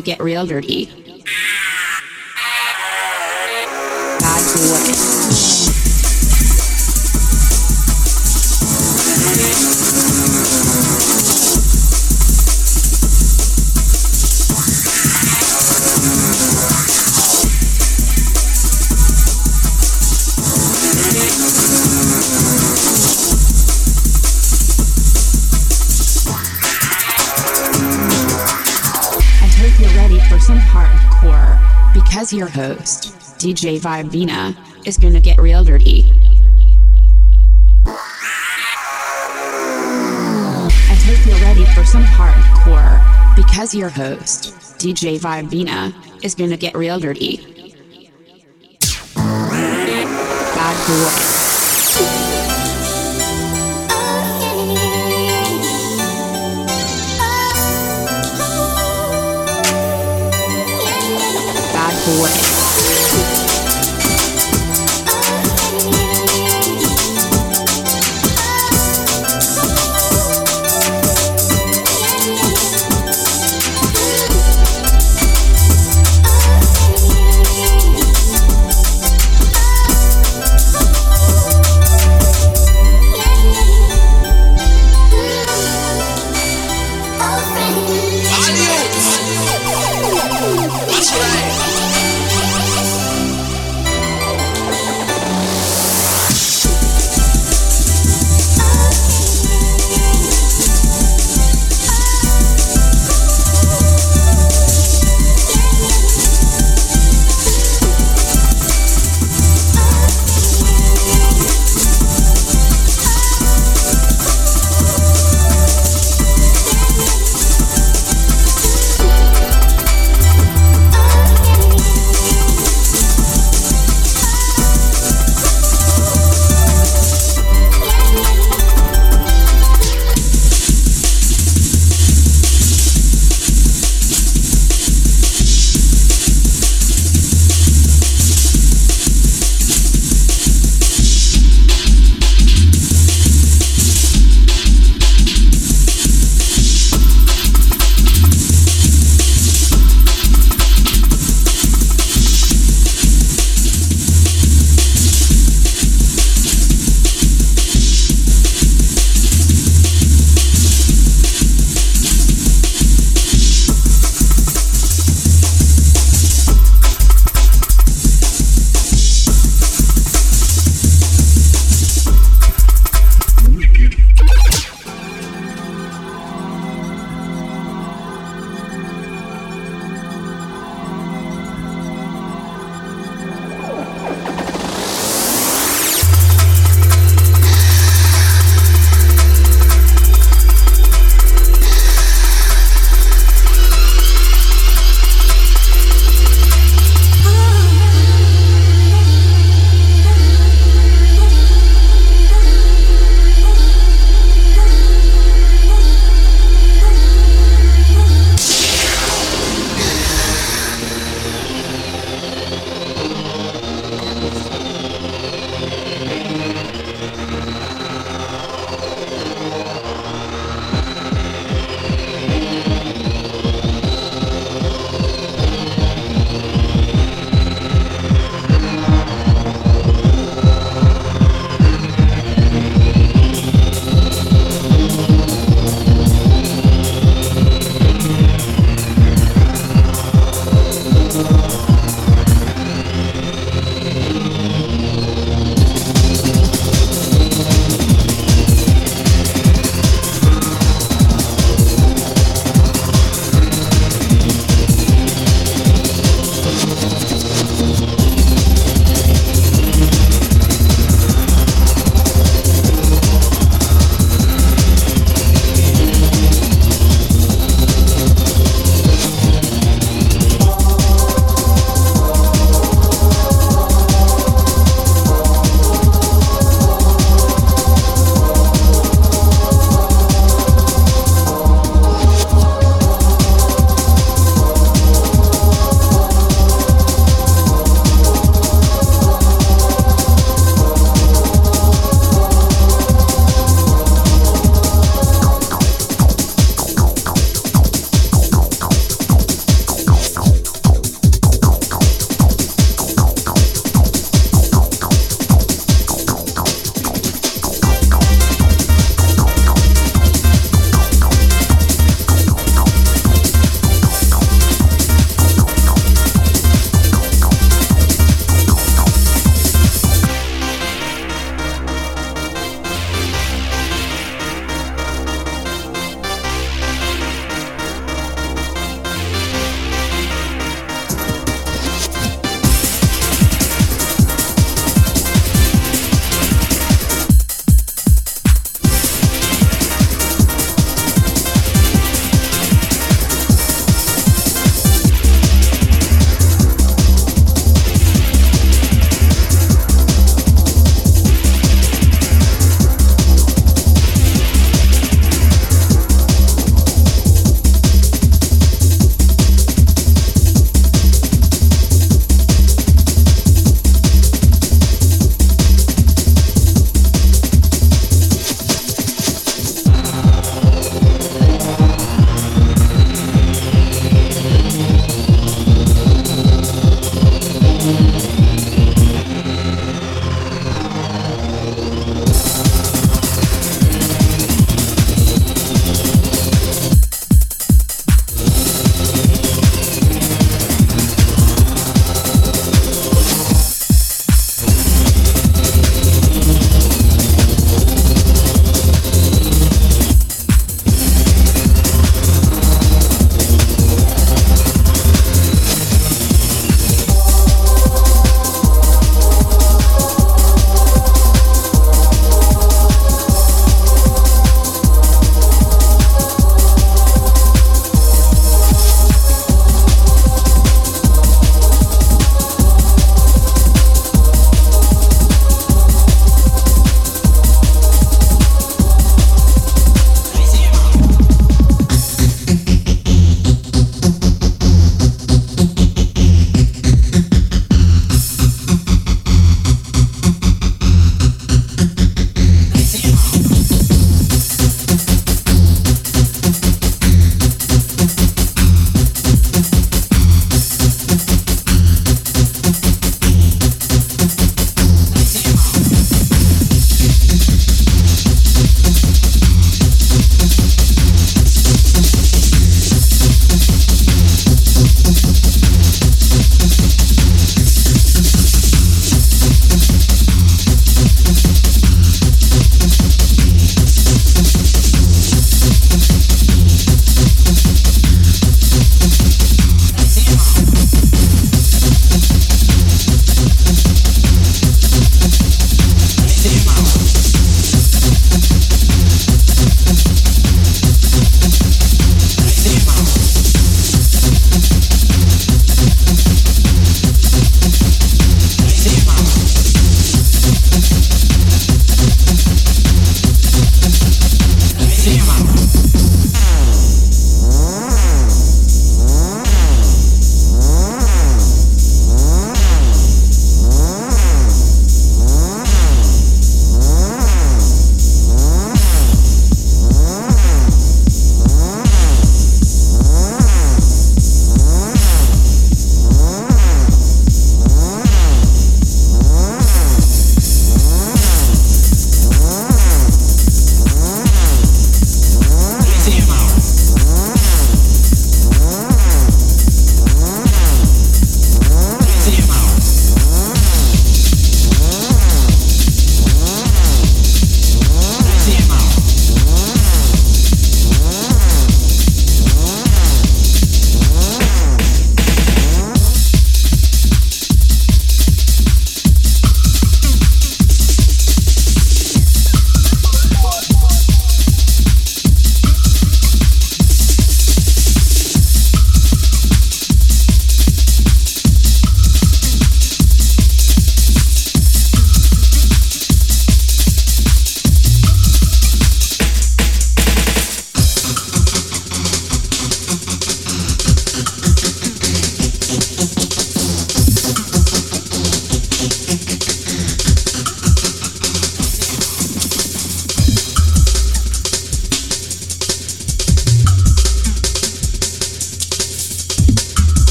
gonna get real dirty. because your host, DJ Vibina, is gonna get real dirty. I hope you're ready for some hardcore, because your host, DJ Vibina, is gonna get real dirty. Bad boy.